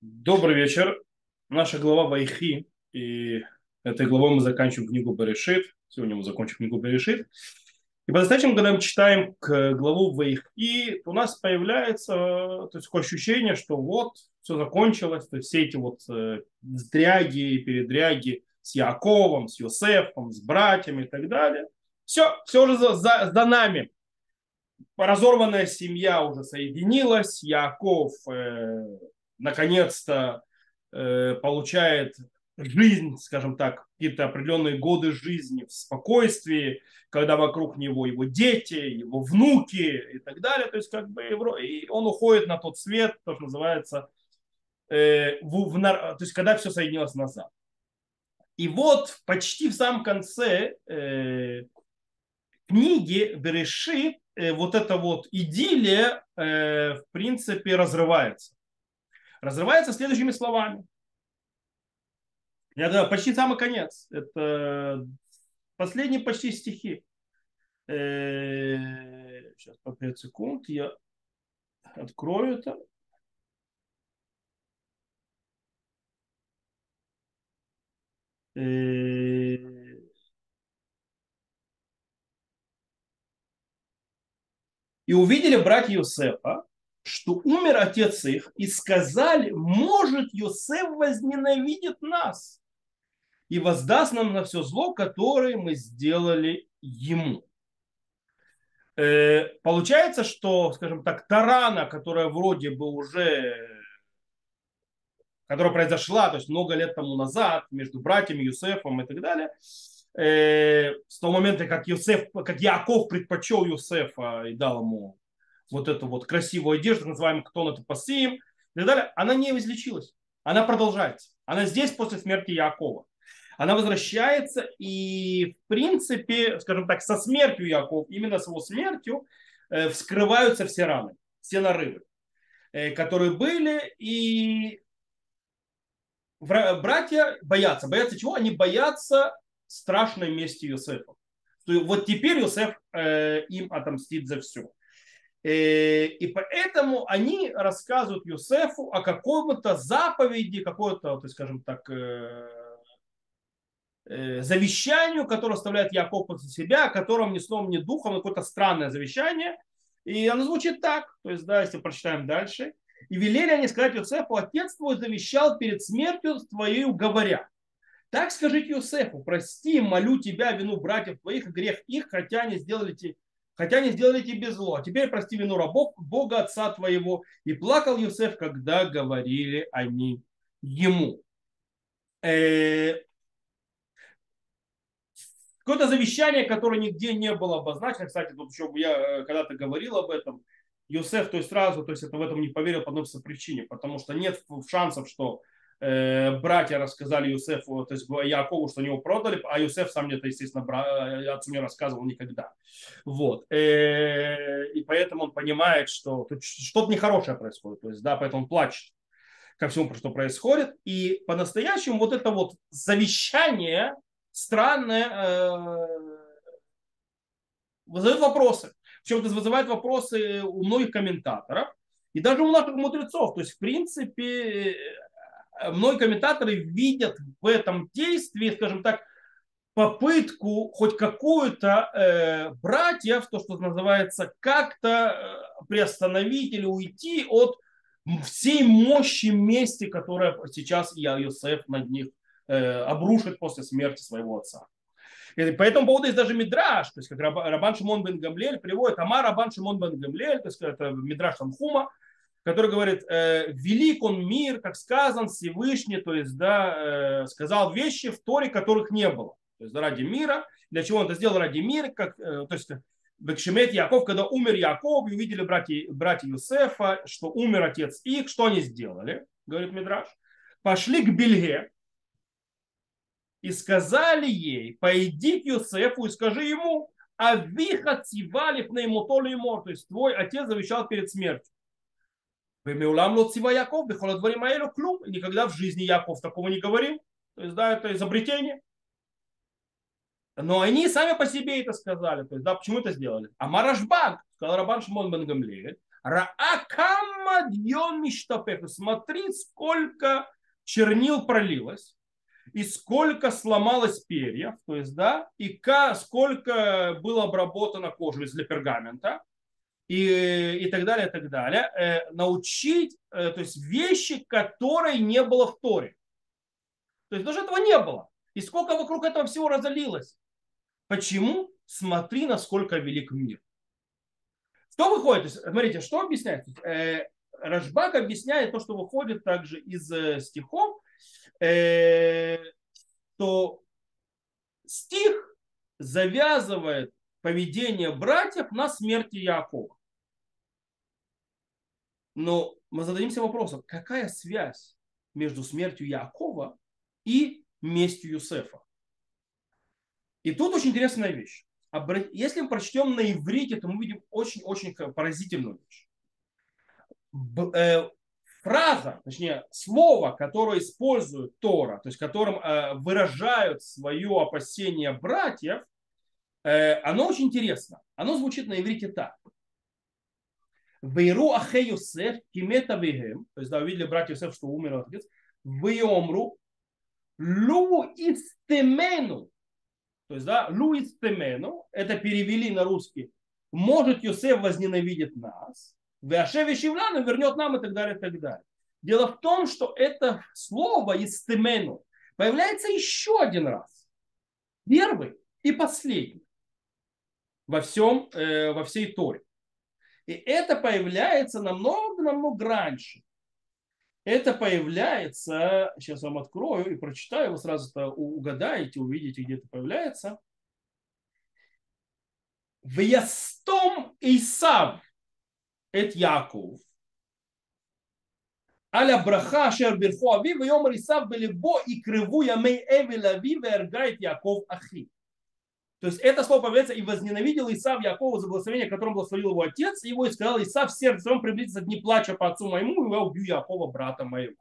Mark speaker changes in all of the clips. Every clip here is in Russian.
Speaker 1: Добрый вечер. Наша глава Вайхи. И этой главой мы заканчиваем книгу Берешит. Сегодня мы закончим книгу Берешит. И по достаточно, когда мы читаем к главу Вайхи, у нас появляется то есть, такое ощущение, что вот все закончилось, то есть все эти вот э, сдряги, передряги с Яковом, с Йосефом, с братьями и так далее. Все, все уже за, за, за нами. Разорванная семья уже соединилась, Яков э, наконец-то э, получает жизнь, скажем так, какие-то определенные годы жизни в спокойствии, когда вокруг него его дети, его внуки и так далее. То есть как бы и он уходит на тот свет, то, что называется, э, в, в, то есть когда все соединилось назад. И вот почти в самом конце э, книги Берешит э, вот эта вот идиллия э, в принципе разрывается разрывается следующими словами. Это почти самый конец. Это последние почти стихи. Сейчас, по 5 секунд, я открою это. И увидели братья Иосифа, что умер отец их, и сказали, может, Йосеф возненавидит нас и воздаст нам на все зло, которое мы сделали ему. Э, получается, что, скажем так, Тарана, которая вроде бы уже, которая произошла, то есть много лет тому назад, между братьями Юсефом и так далее, э, с того момента, как, Юсеф, как Яков предпочел Юсефа и дал ему вот эту вот красивую одежду, называемую кто это пасим и так далее, она не излечилась. Она продолжается. Она здесь после смерти Якова. Она возвращается и, в принципе, скажем так, со смертью Якова, именно с его смертью, э, вскрываются все раны, все нарывы, э, которые были. И братья боятся. Боятся чего? Они боятся страшной мести Иосифа. Вот теперь Иосиф э, им отомстит за все. Э, и поэтому они рассказывают Юсефу о каком-то заповеди, какой-то, то скажем так, э, э, завещанию, которое оставляет Яков после себя, о котором ни сном, ни духом, какое-то странное завещание. И оно звучит так, то есть, да, если прочитаем дальше. И велели они сказать Юсефу, отец твой завещал перед смертью твоей, говоря, так скажите Юсефу, прости, молю тебя вину братьев твоих и грех их, хотя они сделали тебе хотя не сделали тебе зло. А теперь прости вину рабов Бога Отца твоего. И плакал Юсеф, когда говорили они ему. Э, какое-то завещание, которое нигде не было обозначено. Кстати, тут еще я э, когда-то говорил об этом. Юсеф, то есть сразу, то есть это в этом не поверил по одной причине, потому что нет шансов, что братья рассказали Юсефу, то есть Якову, что они его продали, а Юсеф сам мне это, естественно, э, отцу не рассказывал никогда. Вот. Э, и поэтому он понимает, что что-то нехорошее происходит. То есть, да, поэтому он плачет ко всему, что происходит. И по-настоящему вот это вот завещание странное вызывает вопросы. Причем это вызывает вопросы у многих комментаторов и даже у наших мудрецов. То есть, в принципе, многие комментаторы видят в этом действии, скажем так, попытку хоть какую-то э, братьев, то, что называется, как-то э, приостановить или уйти от всей мощи мести, которая сейчас Иосиф над них э, обрушит после смерти своего отца. И по этому поводу есть даже мидраж, то есть как Рабан Шимон бен Гамлель приводит, Амар Рабан Шимон бен Гамлель, то есть это мидраж Танхума, который говорит, э, велик он мир, как сказан Всевышний, то есть, да, э, сказал вещи в Торе, которых не было. То есть, ради мира. Для чего он это сделал? Ради мира, как, э, то есть, Бекшемет Яков, когда умер Яков, и увидели братья, братья Юсефа, что умер отец их, что они сделали, говорит Мидраш, пошли к Бельге и сказали ей, пойди к Юсефу и скажи ему, а виха цивали пнеймотоли мор, то есть твой отец завещал перед смертью. Бемеулам лоцива Яков, бехоладвари маэлю клюм. Никогда в жизни Яков такого не говорил. То есть, да, это изобретение. Но они сами по себе это сказали. То есть, да, почему это сделали? А Марашбан, сказал Рабан Шимон бен Гамлиэль, дьон миштапех. Смотри, сколько чернил пролилось и сколько сломалось перьев, то есть, да, и сколько было обработано кожи для пергамента, и, и так далее, и так далее, э, научить, э, то есть вещи, которые не было в Торе. То есть даже этого не было. И сколько вокруг этого всего разолилось. Почему? Смотри, насколько велик мир. Что выходит? То есть, смотрите, что объясняет? Э, Рашбак объясняет то, что выходит также из э, стихов, э, что стих завязывает поведение братьев на смерти Якова. Но мы зададимся вопросом, какая связь между смертью Якова и местью Юсефа? И тут очень интересная вещь. Если мы прочтем на иврите, то мы видим очень-очень поразительную вещь. Э, фраза, точнее, слово, которое использует Тора, то есть которым э, выражают свое опасение братьев, э, оно очень интересно. Оно звучит на иврите так. Вейру ахе Йосеф кимета вегем. То есть, да, увидели братья Йосеф, что умер отец. Вейомру лу истемену. То есть, да, лу истемену. Это перевели на русский. Может Йосеф возненавидит нас. Веашеви Шивляну вернет нам и так далее, и так далее. Дело в том, что это слово истемену появляется еще один раз. Первый и последний во всем, э, во всей Торе. И это появляется намного-намного раньше. Это появляется, сейчас вам открою и прочитаю, вы сразу-то угадаете, увидите, где это появляется. В Ястом Исав это Яков. Аля браха шер бирху ави, в йом рисав белебо и крыву ямей эвил ави, в Яков ахи. То есть это слово появляется и возненавидел Исав Якова за благословение, которым благословил его отец, его и сказал, Исав в сердце своем приблизится дни плача по отцу моему, и я убью Якова, брата моего.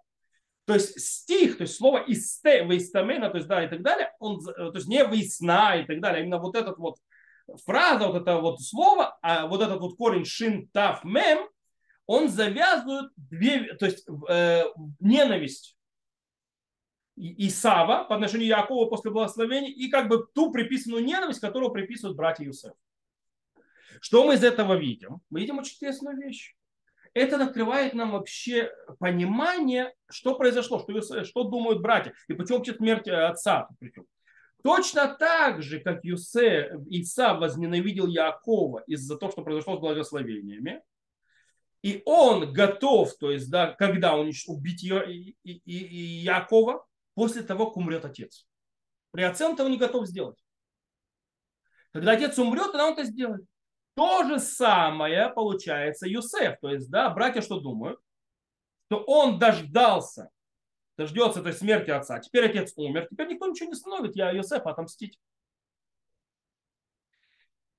Speaker 1: То есть стих, то есть слово исте, вейстамена, то есть да, и так далее, он, то есть не весна и так далее, а именно вот этот вот фраза, вот это вот слово, а вот этот вот корень шин тав мем, он завязывает две, то есть э, ненависть Исава по отношению к Якову после благословения и как бы ту приписанную ненависть, которую приписывают братья Юсеф. Что мы из этого видим? Мы видим очень интересную вещь. Это открывает нам вообще понимание, что произошло, что, что думают братья, и почему вообще смерть отца. Причем. Точно так же, как Юсе, Иса возненавидел Якова из-за того, что произошло с благословениями, и он готов, то есть, да, когда он убить Якова, после того, как умрет отец. При отце он этого не готов сделать. Когда отец умрет, тогда он это сделает. То же самое получается Юсеф. То есть, да, братья что думают? Что он дождался дождется той смерти отца. Теперь отец умер, теперь никто ничего не становит, я Йосефа отомстить.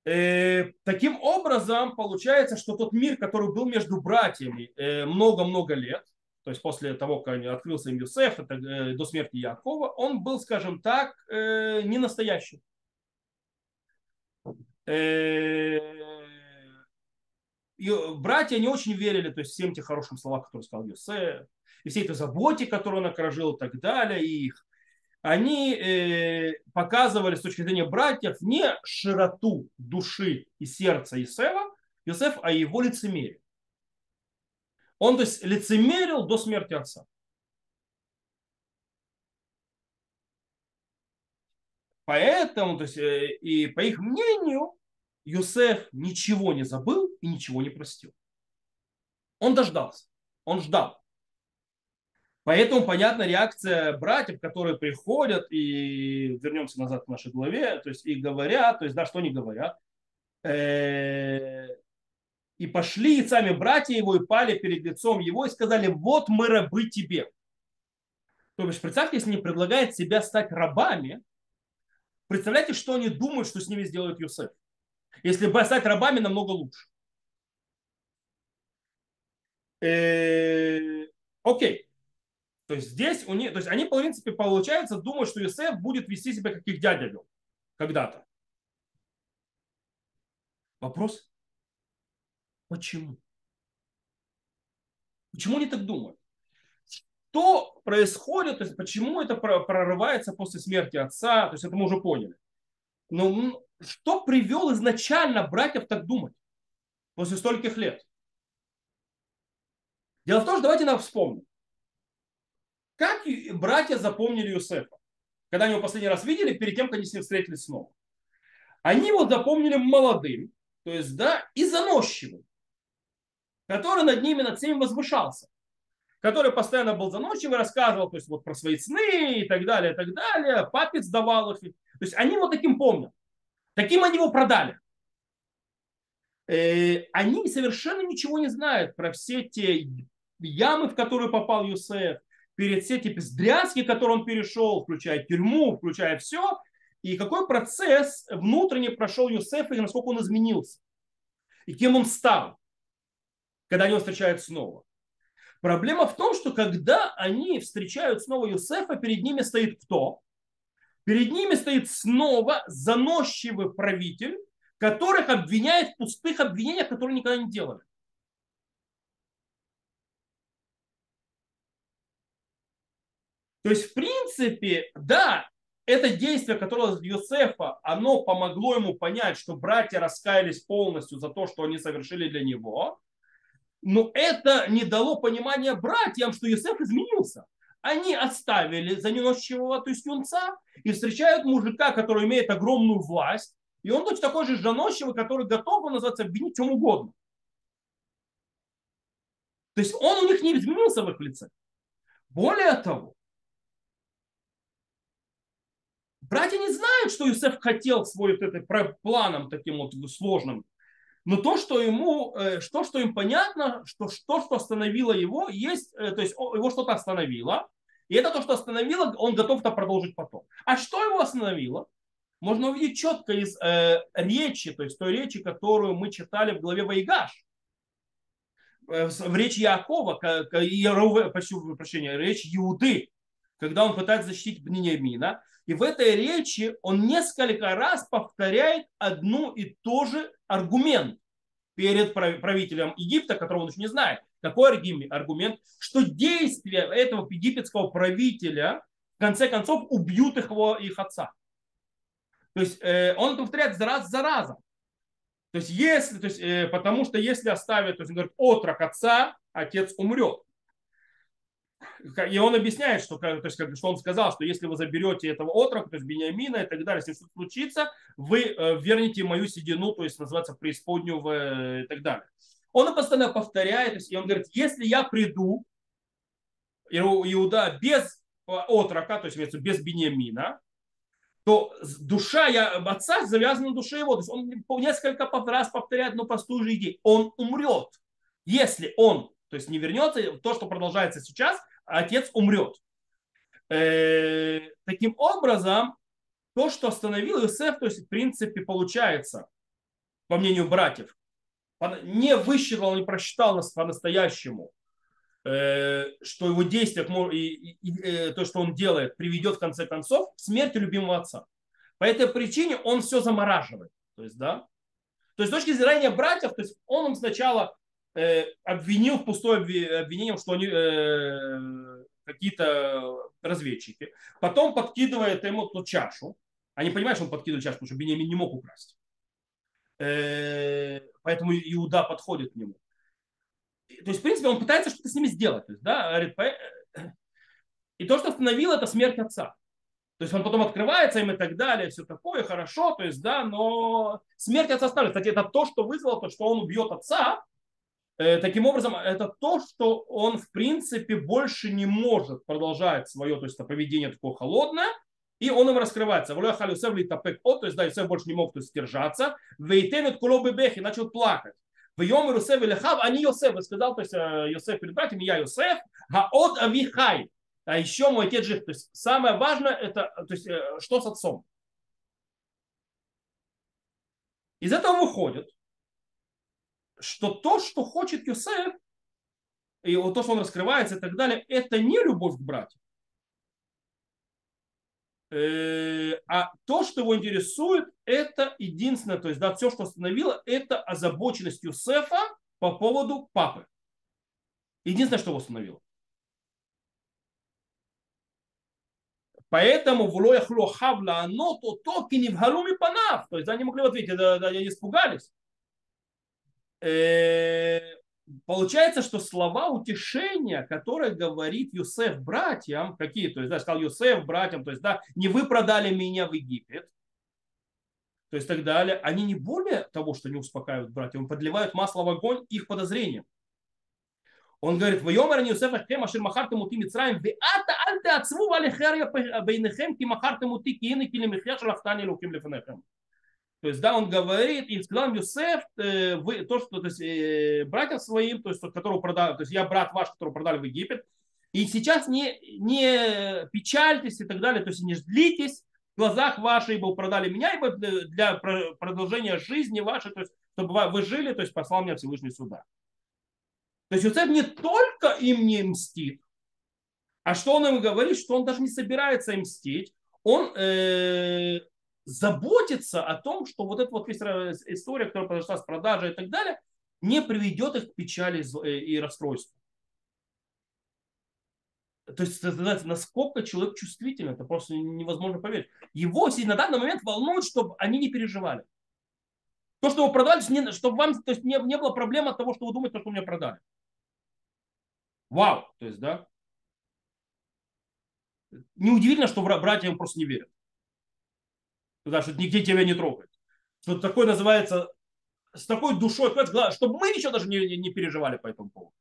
Speaker 1: Э, таким образом, получается, что тот мир, который был между братьями э, много-много лет, то есть после того, как открылся им Юсеф, это, э, до смерти Якова, он был, скажем так, э, не настоящий. Э, братья не очень верили то есть, всем тем хорошим словам, которые сказал Юсеф и всей этой заботе, которую он окружил и так далее, и их, они э, показывали с точки зрения братьев не широту души и сердца Исева, Иосиф, а его лицемерие. Он, то есть, лицемерил до смерти отца. Поэтому, то есть, э, и по их мнению, Юсеф ничего не забыл и ничего не простил. Он дождался, он ждал. Поэтому понятна реакция братьев, которые приходят и вернемся назад к нашей главе, то есть и говорят, то есть да, что они говорят, э, и пошли и сами братья его и пали перед лицом его и сказали, вот мы рабы тебе. То есть представьте, если они предлагают себя стать рабами, представляете, что они думают, что с ними сделает Юсеф. Если бы стать рабами, намного лучше. Э, окей. То есть здесь у них, то есть они, в принципе, получается, думают, что Юсеф будет вести себя, как их дядя вел когда-то. Вопрос, почему? Почему они так думают? Что происходит, то есть почему это прорывается после смерти отца, то есть это мы уже поняли. Но что привел изначально братьев так думать после стольких лет? Дело в том, что давайте нам вспомним. Как братья запомнили Юсефа? Когда они его последний раз видели, перед тем, как они с ним встретились снова. Они его запомнили молодым, то есть, да, и заносчивым, который над ними, над всеми возвышался, который постоянно был заносчивый, рассказывал, то есть, вот про свои сны и так далее, и так далее, папец давал их. То есть, они его таким помнят. Таким они его продали. Э, они совершенно ничего не знают про все те ямы, в которые попал Юсеф, перед все эти бездрязки, которые он перешел, включая тюрьму, включая все, и какой процесс внутренне прошел Юсеф, и насколько он изменился, и кем он стал, когда они его встречают снова. Проблема в том, что когда они встречают снова Юсефа, перед ними стоит кто? Перед ними стоит снова заносчивый правитель, которых обвиняет в пустых обвинениях, которые никогда не делали. То есть, в принципе, да, это действие, которое от Йосефа, оно помогло ему понять, что братья раскаялись полностью за то, что они совершили для него. Но это не дало понимания братьям, что Йосеф изменился. Они оставили заносчивого, то есть юнца, и встречают мужика, который имеет огромную власть, и он точно такой же заносчивый, который готов, называться, обвинить чем угодно. То есть он у них не изменился в их лице. Более того, Братья не знают, что Юсеф хотел свой вот это планом таким вот сложным. Но то, что ему, э, что, что им понятно, что то, что остановило его, есть, э, то есть его что-то остановило, и это то, что остановило, он готов это продолжить потом. А что его остановило? Можно увидеть четко из э, речи, то есть той речи, которую мы читали в главе Вайгаш. Э, в речи Якова, как, почти, прощения, речь Иуды, когда он пытается защитить Бнениамина. И в этой речи он несколько раз повторяет одну и ту же аргумент перед правителем Египта, которого он еще не знает. Какой аргумент? Что действия этого египетского правителя в конце концов убьют их, его, их отца. То есть э, он это повторяет раз за разом. То есть если, то есть, э, потому что если оставит, то есть он говорит, отрок отца, отец умрет. И он объясняет, что, то есть, что он сказал, что если вы заберете этого отрока, то есть Бениамина и так далее, если что случится, вы э, вернете мою седину, то есть называется преисподнюю в, э, и так далее. Он постоянно повторяет, и он говорит, если я приду, Иуда без отрока, то есть без Бениамина, то душа я, отца завязана на душе его. То есть он несколько раз повторяет одну простую же идею. Он умрет. Если он то есть не вернется, то, что продолжается сейчас, отец умрет. Э, таким образом, то, что остановил Иосиф, то есть в принципе получается, по мнению братьев, не высчитал, не просчитал нас по-настоящему, э, что его и, э, то, что он делает, приведет в конце концов к смерти любимого отца. По этой причине он все замораживает. То есть, да, то есть с точки зрения братьев, то есть он им сначала обвинил в пустое обвинение, что они э, какие-то разведчики. Потом подкидывает ему ту чашу. Они понимают, что он подкидывает чашу, потому что Бенемин не мог украсть. Э, поэтому Иуда подходит к нему. То есть, в принципе, он пытается что-то с ними сделать. То есть, да, и то, что остановило, это смерть отца. То есть он потом открывается им и так далее, все такое, хорошо, то есть, да, но смерть отца оставили. Кстати, это то, что вызвало то, что он убьет отца, Э, таким образом, это то, что он, в принципе, больше не может продолжать свое то есть, поведение такое холодное, и он им раскрывается. То есть, да, Йосеф больше не мог то есть, держаться. Вейтенет кулобы бехи, начал плакать. В Йом Иосиф или Хав, они Йосеф, сказал, то есть, э, Йосеф перед братьями, я Йосеф, а от Авихай. А еще мой отец жив. То есть, самое важное, это, то есть, э, что с отцом. Из этого выходит, что то, что хочет Юсеф, и вот то, что он раскрывается и так далее, это не любовь к братьям. Э, а то, что его интересует, это единственное, то есть да, все, что остановило, это озабоченность Юсефа по поводу папы. Единственное, что его остановило. Поэтому в лоях лохавла оно то то кинивгалуми панав. То есть они могли ответить, да, они испугались. Э, получается, что слова утешения, которые говорит Юсеф братьям, какие, то есть, да, сказал Юсеф братьям, то есть, да, не вы продали меня в Египет, то есть так далее, они не более того, что не успокаивают братьев, подливают масло в огонь их подозрениям. Он говорит, «Вайомер Юсеф Хем Ашир Махартем Ути Мицраем, Веата Альте Ацву Валихерия Бейнехем, Ки Махартем Ути Киины Кили Михья Шалахтани Луким Лефенехем». То есть, да, он говорит, и сказал Юсеф, э, вы, то, что, то есть, э, своим, то есть, которого продали, то есть, я брат ваш, которого продали в Египет, и сейчас не, не печальтесь и так далее, то есть, не ждитесь, в глазах ваших, ибо продали меня, ибо для продолжения жизни вашей, то есть, чтобы вы жили, то есть, послал меня Всевышний сюда. То есть Юсеф не только им не мстит, а что он им говорит, что он даже не собирается им мстить, он э, заботится о том, что вот эта вот история, которая произошла с продажей и так далее, не приведет их к печали и расстройству. То есть, знаете, насколько человек чувствительный, это просто невозможно поверить. Его на данный момент волнует, чтобы они не переживали. То, что вы продали, чтобы вам то есть, не, не было проблем от того, что вы думаете, что вы мне продали. Вау, то есть, да. Неудивительно, что братья им просто не верят. Потому что нигде тебя не трогает. Что такое называется с такой душой, чтобы мы ничего даже не, не переживали по этому поводу.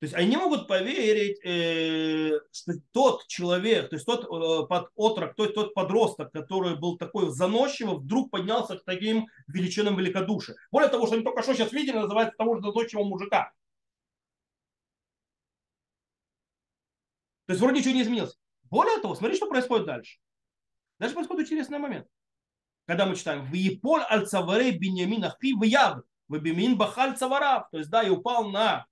Speaker 1: То есть они могут поверить, э, что тот человек, то есть тот э, под отрок, тот, тот подросток, который был такой заносчивый, вдруг поднялся к таким величинам великодушия. Более того, что они только что сейчас видели, называется того же заносчивого мужика. То есть вроде ничего не изменилось. Более того, смотри, что происходит дальше. Дальше происходит интересный момент. Когда мы читаем «Виеполь аль цаваре биньямин ахи вияв, вебимин бахаль цаварав». То есть, да, и упал на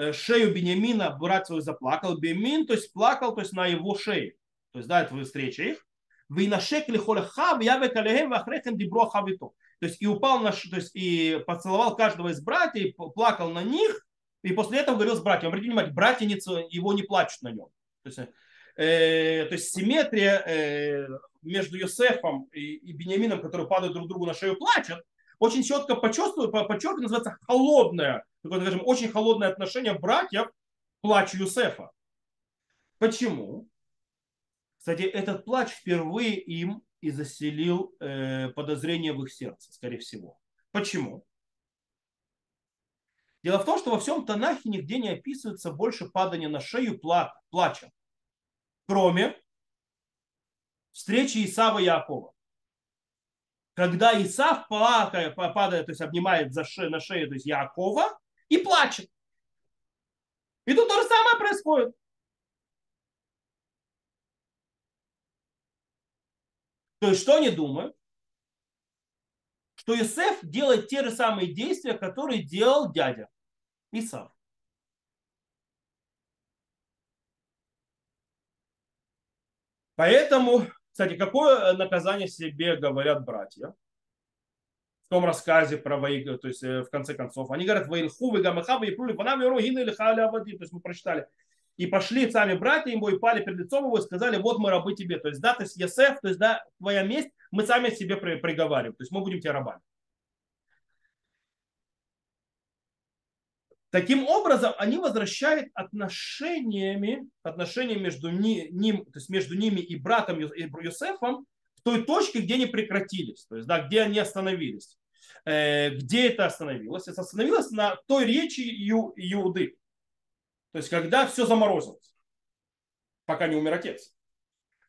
Speaker 1: Э, шею Бениамина брат свой заплакал, Бемин, то есть плакал, то есть на его шее. То есть, да, это встреча их. Вы на шекли холехав, я векалехем, вахрехем дебро хавито. То есть и упал на, то есть и поцеловал каждого из братьев, плакал на них, и после этого говорил с братьями. Обратите внимание, братья его не плачут на нем. То есть, э, то есть симметрия э, между Йосефом и, и Бениамином, которые падают друг другу на шею, плачут, очень четко почувствую, подчеркиваю, называется холодное, такое, скажем, очень холодное отношение братьев плачу Юсефа. Почему? Кстати, этот плач впервые им и заселил э, подозрение в их сердце, скорее всего. Почему? Дело в том, что во всем Танахе нигде не описывается больше падания на шею пла- плача, кроме встречи Исава и Якова когда Исав падает, то есть обнимает за ше, на шею то есть Якова и плачет. И тут то же самое происходит. То есть что они думают? Что Иосиф делает те же самые действия, которые делал дядя Исав. Поэтому кстати, какое наказание себе говорят братья? В том рассказе про Ваига, то есть э, в конце концов, они говорят, Ваилху, Вигамахава, и Прули, Панам, Ирогин или Халя Авадим, то есть мы прочитали. И пошли сами братья ему и пали перед лицом его и сказали, вот мы рабы тебе. То есть, да, то есть Есеф, то есть, да, твоя месть, мы сами себе приговариваем. То есть мы будем тебе рабами. Таким образом, они возвращают отношениями, отношения между ним, то есть между ними и братом Юсефом в той точке, где они прекратились, то есть да, где они остановились. Э, где это остановилось? Это остановилось на той речи Иуды. То есть когда все заморозилось, пока не умер отец.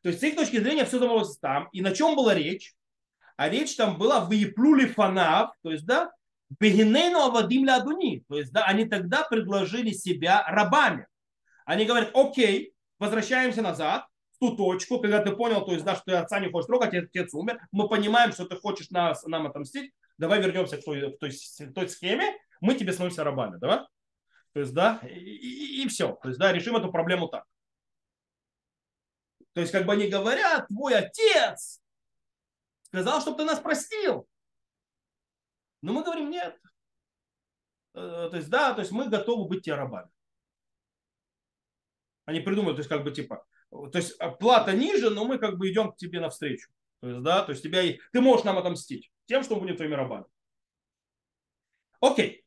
Speaker 1: То есть с их точки зрения все заморозилось там. И на чем была речь? А речь там была в Еплюли фанав, то есть да, Бегинейну авадим ладуни. То есть, да, они тогда предложили себя рабами. Они говорят, окей, возвращаемся назад, в ту точку, когда ты понял, то есть, да, что ты отца не хочешь трогать, отец умер, мы понимаем, что ты хочешь нас, нам отомстить, давай вернемся к той, к той, той схеме, мы тебе становимся рабами, да? То есть, да, и, и, и все. То есть, да, решим эту проблему так. То есть, как бы они говорят, твой отец сказал, чтобы ты нас простил. Но мы говорим, нет. Э, то есть, да, то есть мы готовы быть тебе рабами. Они придумают, то есть, как бы, типа, то есть, плата ниже, но мы как бы идем к тебе навстречу. То есть, да, то есть, тебя, ты можешь нам отомстить тем, что мы будем твоими рабами. Окей.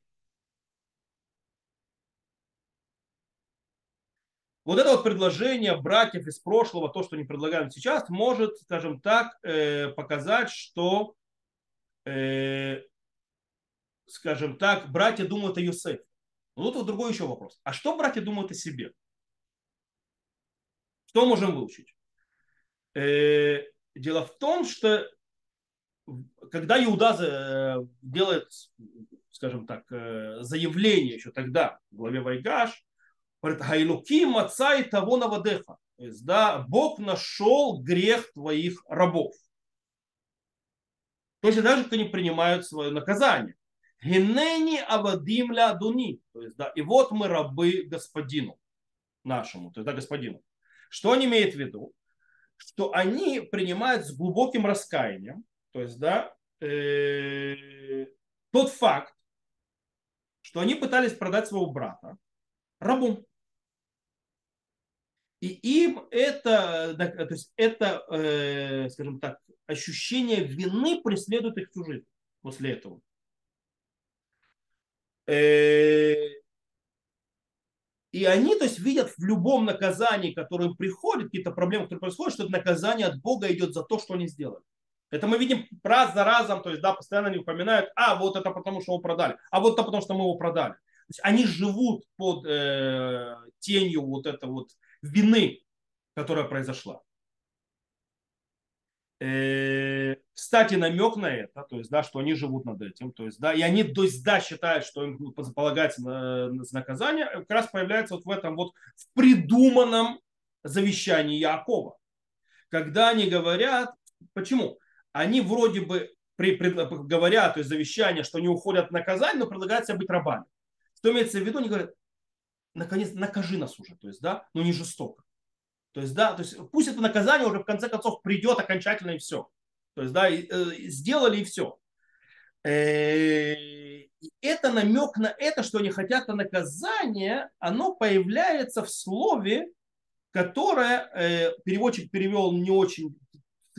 Speaker 1: Вот это вот предложение братьев из прошлого, то, что они предлагают сейчас, может, скажем так, э, показать, что, э, скажем так, братья думают о Юсефе. Но тут вот другой еще вопрос. А что братья думают о себе? Что можем выучить? Э, дело в том, что когда Иуда делает, скажем так, заявление еще тогда в главе Вайгаш, говорит, Гайлуки отца и того навадеха. То есть, да, Бог нашел грех твоих рабов. Точно так же, как они принимают свое наказание. Генени авадим ля дуни. То есть, да, и вот мы рабы господину нашему, то есть, да, господину. Что он имеет в виду? Что они принимают с глубоким раскаянием, то есть, да, э, тот факт, что они пытались продать своего брата рабу. И им это, то есть это, э, скажем так, ощущение вины преследует их всю жизнь после этого. Э, и они, то есть, видят в любом наказании, которое им приходит, какие-то проблемы, которые происходят, что это наказание от Бога идет за то, что они сделали. Это мы видим раз за разом, то есть, да, постоянно они упоминают, а вот это потому, что его продали, а вот это потому, что мы его продали. То есть они живут под э, тенью вот этого вот вины, которая произошла. Э, кстати, намек на это, то есть, да, что они живут над этим, то есть, да, и они, то есть, да, считают, что им полагается на, на наказание, как раз появляется вот в этом вот в придуманном завещании Якова, когда они говорят, почему? Они вроде бы при, при, говорят, то есть завещание, что они уходят от наказания, но предлагают себе быть рабами. Что имеется в виду? Они говорят, наконец, накажи нас уже, то есть, да, но не жестоко. То есть, да, то есть пусть это наказание уже в конце концов придет окончательно и все. То есть, да, и, э, сделали и все. Э, и это намек на это, что они хотят на наказание, оно появляется в слове, которое э, переводчик перевел не очень,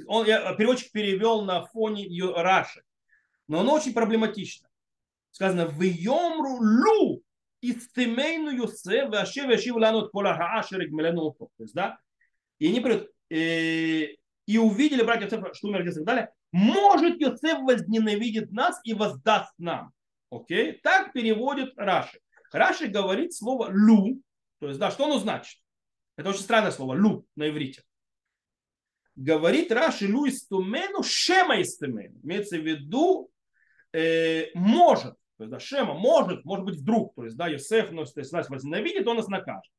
Speaker 1: он, переводчик перевел на фоне Раши, но оно очень проблематично. Сказано, в йомру лу истемейну Йосеф, ваше вешив лану кола хаашерик мелену То есть, да, и они придут, и, и увидели братья Йосефа, что умер и так далее. Может Йосеф возненавидит нас и воздаст нам. Окей? Так переводит Раши. Раши говорит слово лу, то есть, да, что оно значит? Это очень странное слово, лу на иврите. Говорит Раши лу истумену, шема истумену. Имеется в виду, э, может. То есть, да, Шема может, может быть, вдруг, то есть, да, Йосеф, ну, то есть, нас возненавидит, он нас накажет.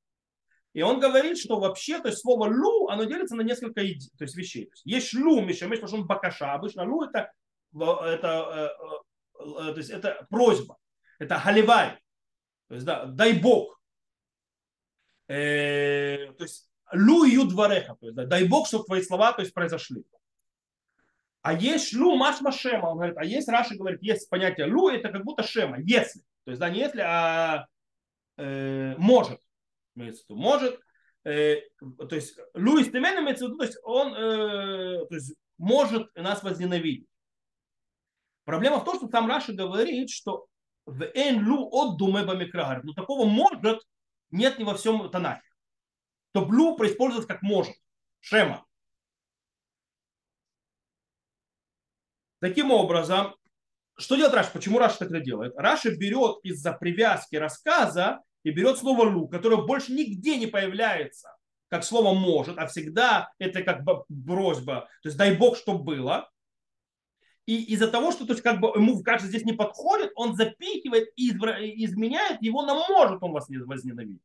Speaker 1: И он говорит, что вообще, то есть слово лу, оно делится на несколько то есть, вещей. То есть, есть шлу, мишамеш, потому что он бакаша. Обычно лу это, это, э, э, то есть, это просьба. Это халивай. То есть, да, дай Бог. Э, то есть, лу и юдвареха. То есть, да, дай Бог, чтобы твои слова то есть, произошли. А есть лу машма шема. Он говорит, а есть Раши говорит, есть понятие лу, это как будто шема, если. То есть, да, не если, а э, может может, э, то есть Луис Темен имеется в виду, то есть он э, то есть, может нас возненавидеть. Проблема в том, что там Раша говорит, что в эн лу от думе бамикрагар. Но такого может нет ни во всем Танахе. То блу происпользуется как может. Шема. Таким образом, что делает Раша? Почему Раша так это делает? Раша берет из-за привязки рассказа и берет слово лу, которое больше нигде не появляется, как слово может, а всегда это как бы просьба, то есть дай Бог, чтобы было. И из-за того, что то есть, как бы ему кажется, здесь не подходит, он запихивает и изменяет его на может он вас не возненавидит.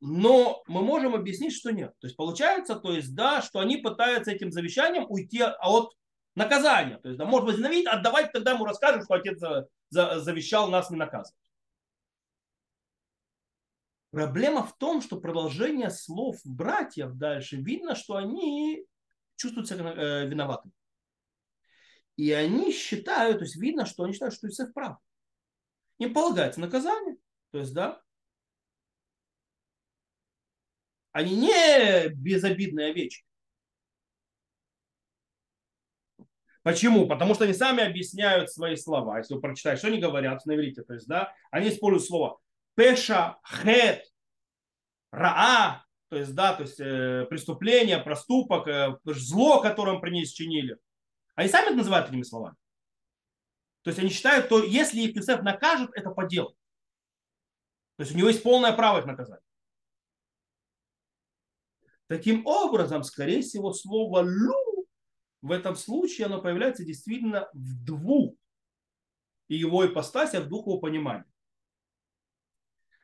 Speaker 1: Но мы можем объяснить, что нет. То есть получается, то есть, да, что они пытаются этим завещанием уйти от наказание. То есть, да, может возненавидеть, а давайте тогда ему расскажем, что отец за, за, завещал нас не наказывать. Проблема в том, что продолжение слов братьев дальше видно, что они чувствуют себя э, виноватыми. И они считают, то есть видно, что они считают, что Иосиф прав. Им полагается наказание. То есть, да, они не безобидные овечки. Почему? Потому что они сами объясняют свои слова. Если вы прочитаете, что они говорят на иврите, то есть, да, они используют слово пеша, хет, раа, то есть, да, то есть э, преступление, проступок, э, зло, которое мы при ней чинили. Они сами это называют этими словами. То есть они считают, что если Юсеф накажет, это по делу. То есть у него есть полное право их наказать. Таким образом, скорее всего, слово «лу» в этом случае оно появляется действительно в двух его ипостасях, двух его пониманиях.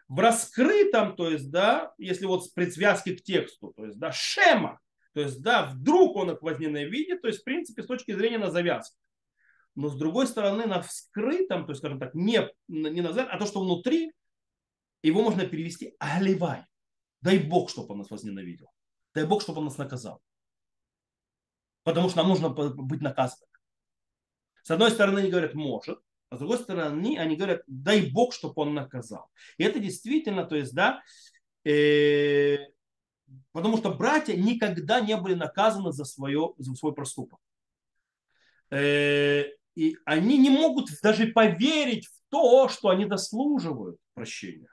Speaker 1: В раскрытом, то есть, да, если вот с предсвязки к тексту, то есть, да, шема, то есть, да, вдруг он их возненавидит, то есть, в принципе, с точки зрения на завязку. Но с другой стороны, на вскрытом, то есть, скажем так, не, не на а то, что внутри, его можно перевести «оливай». Дай Бог, чтобы он нас возненавидел. Дай Бог, чтобы он нас наказал. Потому что нам нужно быть наказанным. С одной стороны, они говорят, может, а с другой стороны, они говорят, дай Бог, чтобы он наказал. И это действительно, то есть, да, э, потому что братья никогда не были наказаны за, свое, за свой проступок. Э, и они не могут даже поверить в то, что они заслуживают прощения.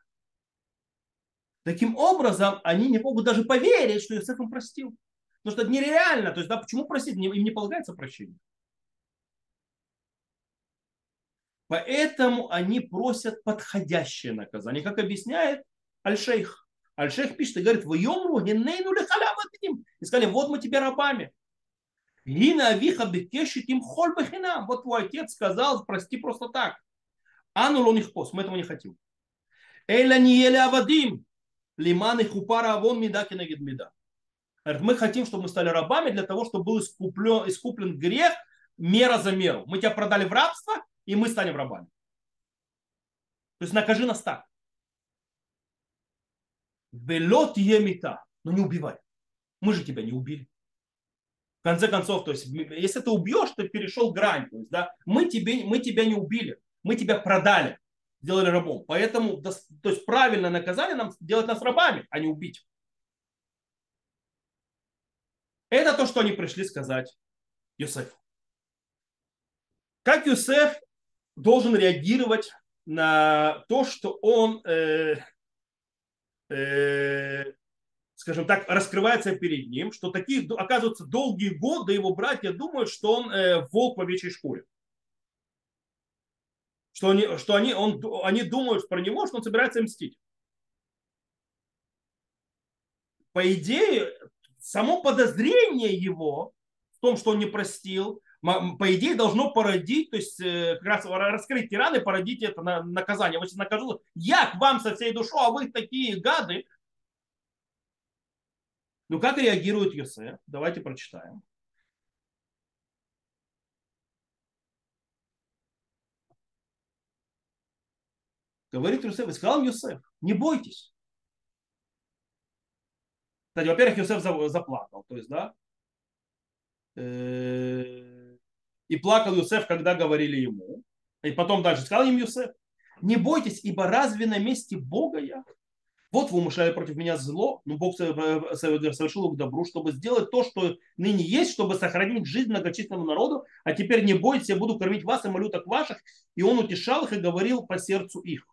Speaker 1: Таким образом, они не могут даже поверить, что Иосиф им простил. Потому что это нереально. То есть, да, почему простить? Им не полагается прощение. Поэтому они просят подходящее наказание. Как объясняет Аль-Шейх. Аль-Шейх пишет и говорит, вы йомру, и сказали, вот мы тебе рабами. Гина авиха бекешит им холь бахинам. Вот твой отец сказал, прости просто так. Ану лоних пос, мы этого не хотим. Эля не ели авадим. Лиман и хупара авон меда кенегид меда. Мы хотим, чтобы мы стали рабами для того, чтобы был искуплен, искуплен грех мера за меру. Мы тебя продали в рабство, и мы станем рабами. То есть накажи нас так. Белот емита. Но не убивай. Мы же тебя не убили. В конце концов, то есть, если ты убьешь, ты перешел грань. То есть, да, мы, тебе, мы тебя не убили. Мы тебя продали. Сделали рабом. Поэтому, то есть, правильное наказание нам делать нас рабами, а не убить. Это то, что они пришли сказать Юсефу. Как Юсеф должен реагировать на то, что он, э, э, скажем так, раскрывается перед ним, что такие, оказывается, долгие годы его братья думают, что он э, волк в овечьей шкуре. Что, они, что они, он, они думают про него, что он собирается мстить. По идее, само подозрение его в том, что он не простил, по идее, должно породить, то есть э, как раз раскрыть тираны, породить это наказание. Вот накажу, я к вам со всей душой, а вы такие гады. Ну, как реагирует Йосеф? Давайте прочитаем. Говорит Йосеф, и сказал Йосеф, не бойтесь. Кстати, во-первых, Йосеф заплакал, то есть, да, э, и плакал Юсеф, когда говорили ему. И потом дальше сказал им Юсеф, не бойтесь, ибо разве на месте Бога я? Вот вы умышляли против меня зло, но Бог совершил к добру, чтобы сделать то, что ныне есть, чтобы сохранить жизнь многочисленному народу. А теперь не бойтесь, я буду кормить вас и малюток ваших. И он утешал их и говорил по сердцу их.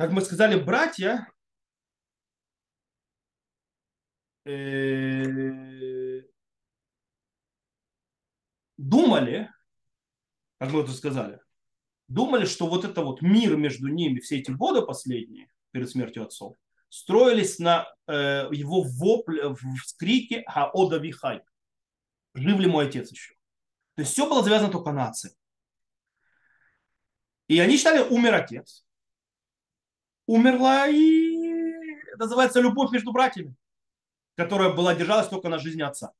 Speaker 1: Как мы сказали, братья Э, думали, как мы это сказали, думали, что вот это вот мир между ними все эти годы последние, перед смертью отцов, строились на э, его вопле, в скрике Хаода Вихай. Жив ли мой отец еще? То есть все было завязано только на отце. И они считали, умер отец. Умерла и называется любовь между братьями которая была держалась только на жизни отца.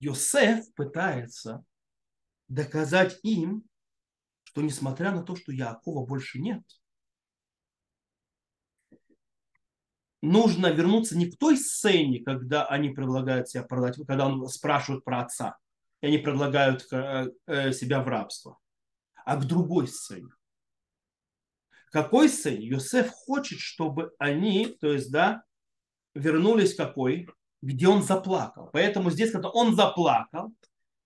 Speaker 1: Йосеф пытается доказать им, что несмотря на то, что Якова больше нет, нужно вернуться не к той сцене, когда они предлагают себя продать, когда он спрашивает про отца, и они предлагают э, э, себя в рабство, а к другой сцене. Какой сцене? Йосеф хочет, чтобы они, то есть, да, вернулись какой? Где он заплакал. Поэтому здесь, когда он заплакал,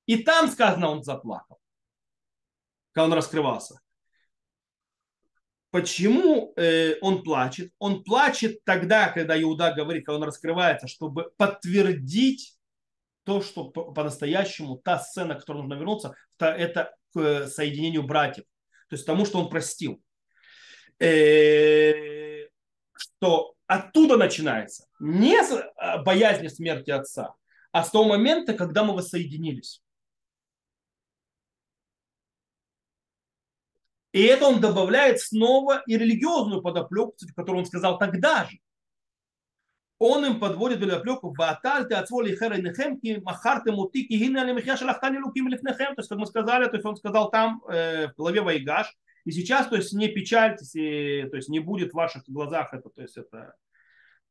Speaker 1: и там сказано, он заплакал, когда он раскрывался. Почему э, он плачет? Он плачет тогда, когда Иуда говорит, когда он раскрывается, чтобы подтвердить то, что по-настоящему та сцена, к которой нужно вернуться, это к э, соединению братьев. То есть тому, что он простил. Э, что оттуда начинается. Не с э, боязни смерти отца, а с того момента, когда мы воссоединились. И это он добавляет снова и религиозную подоплеку, которую он сказал тогда же. Он им подводит подоплеку «Вааталь ты отцволи херенехем, ки махарте мути, ки гинне али михя шалахтани луким лифнехем». То есть, как мы сказали, то есть он сказал там э, в главе Вайгаш, и сейчас, то есть, не печальтесь, и, то есть, не будет в ваших глазах это, то есть, это,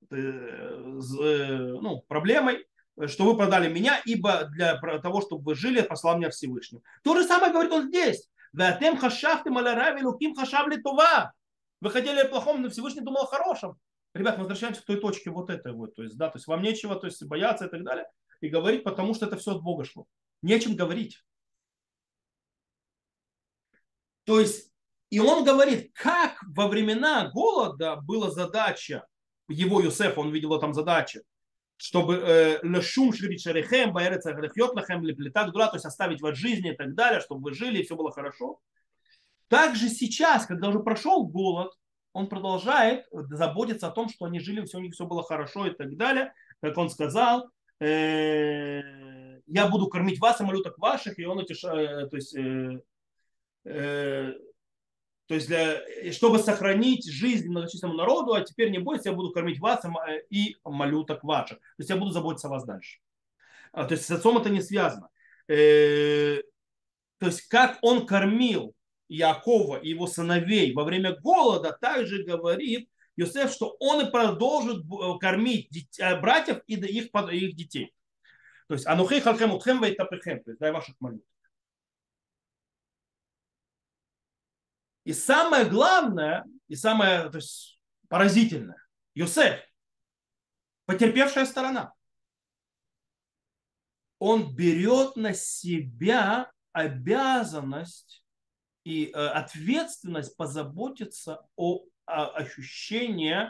Speaker 1: это э, ну, проблемой, что вы продали меня, ибо для того, чтобы вы жили, послал меня Всевышний. То же самое говорит он здесь. Ватем хашафтем алярави луким хашавли това. Вы хотели о плохом, но Всевышний думал о хорошем. Ребят, возвращаемся к той точке вот этой вот. То есть, да, то есть вам нечего то есть, бояться и так далее. И говорить, потому что это все от Бога шло. Нечем говорить. То есть, и он говорит, как во времена голода была задача его Юсефа, он видел там задачу, чтобы э, лешум леплета гдула, то есть оставить вас жизни и так далее, чтобы вы жили и все было хорошо. Также сейчас, когда уже прошел голод, он продолжает заботиться о том, что они жили, все у них все было хорошо и так далее. Как он сказал, э, я буду кормить вас и малюток ваших, и он утешает, то есть э, то есть, для, чтобы сохранить жизнь многочисленному народу, а теперь не бойся, я буду кормить вас и малюток ваших. То есть, я буду заботиться о вас дальше. А, то есть, с отцом это не связано. Э, то есть, как он кормил Якова и его сыновей во время голода, также говорит Йосеф, что он и продолжит кормить э, братьев и их, их детей. То есть, анухей халхем утхем вейтапехем, то есть, дай ваших малюток. И самое главное, и самое то есть, поразительное, Юсеф, потерпевшая сторона, он берет на себя обязанность и э, ответственность позаботиться о, ощущении,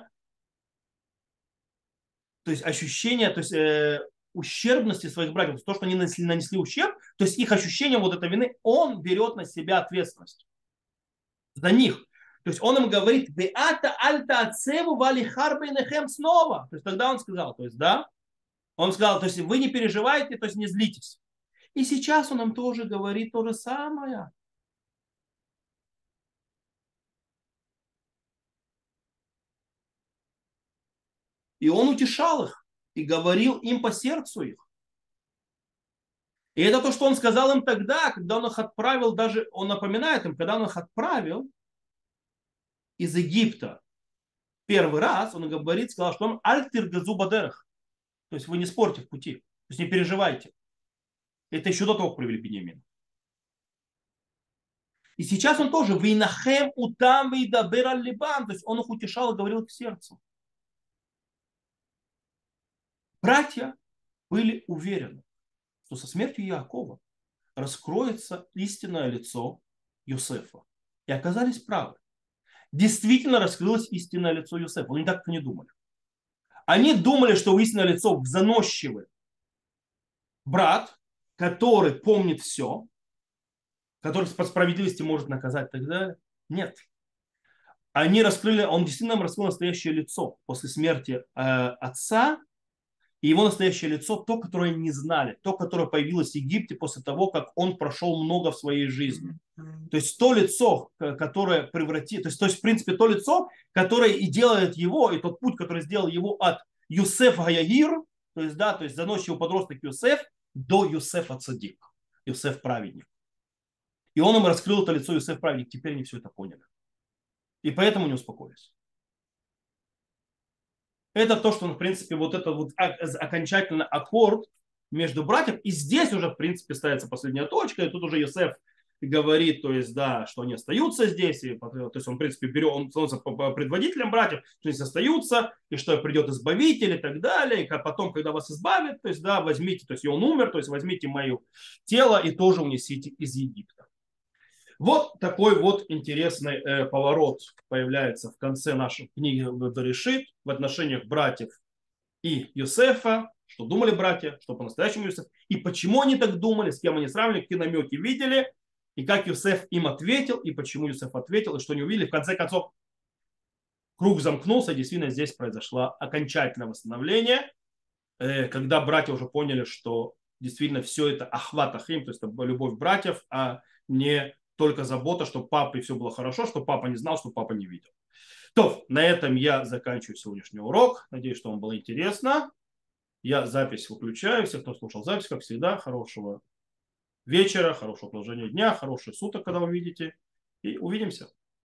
Speaker 1: то есть ощущение, то есть э, ущербности своих братьев, то, что они нанесли, нанесли ущерб, то есть их ощущение вот этой вины, он берет на себя ответственность за них. То есть он им говорит, Беата альта ацеву вали харбейнехем снова. То есть тогда он сказал, то есть да, он сказал, то есть вы не переживайте, то есть не злитесь. И сейчас он нам тоже говорит то же самое. И он утешал их и говорил им по сердцу их. И это то, что он сказал им тогда, когда он их отправил, даже он напоминает им, когда он их отправил из Египта первый раз, он говорит, сказал, что он альтир газубадерах. То есть вы не спорьте в пути, то есть не переживайте. Это еще до того, как привели Бенемин. И сейчас он тоже вейнахем утам вейдабер либан, то есть он их утешал и говорил к сердцу. Братья были уверены, что со смертью Якова раскроется истинное лицо Юсефа. И оказались правы. Действительно раскрылось истинное лицо Юсефа. Они так не думали. Они думали, что истинное лицо заносчивый брат, который помнит все, который по справедливости может наказать далее. Нет. Они раскрыли, он действительно раскрыл настоящее лицо после смерти э, отца и его настоящее лицо, то, которое не знали, то, которое появилось в Египте после того, как он прошел много в своей жизни. То есть то лицо, которое превратит, то есть, то есть в принципе то лицо, которое и делает его, и тот путь, который сделал его от Юсефа Гаягир, то есть, да, то есть заносчивый подросток Юсеф, до Юсефа Цадик, Юсеф праведник. И он им раскрыл это лицо Юсеф праведник, теперь они все это поняли. И поэтому не успокоились. Это то, что, в принципе, вот это вот окончательный аккорд между братьев. И здесь уже, в принципе, ставится последняя точка, и тут уже Йосеф говорит, то есть, да, что они остаются здесь, и, то есть он, в принципе, берет, он становится предводителем братьев, что они остаются, и что придет избавитель и так далее, и потом, когда вас избавят, то есть, да, возьмите, то есть, и он умер, то есть, возьмите мое тело и тоже унесите из Египта. Вот такой вот интересный э, поворот появляется в конце нашей книги Берешит в отношениях братьев и Юсефа, что думали братья, что по-настоящему Юсеф, и почему они так думали, с кем они сравнивали, какие намеки видели, и как Юсеф им ответил, и почему Юсеф ответил, и что они увидели. В конце концов, круг замкнулся, и действительно здесь произошло окончательное восстановление, э, когда братья уже поняли, что действительно все это ахват ахим, то есть это любовь братьев, а не только забота, чтобы папе все было хорошо, что папа не знал, что папа не видел. То, на этом я заканчиваю сегодняшний урок. Надеюсь, что вам было интересно. Я запись выключаю. Все, кто слушал запись, как всегда, хорошего вечера, хорошего продолжения дня, хороших суток, когда вы видите. И увидимся.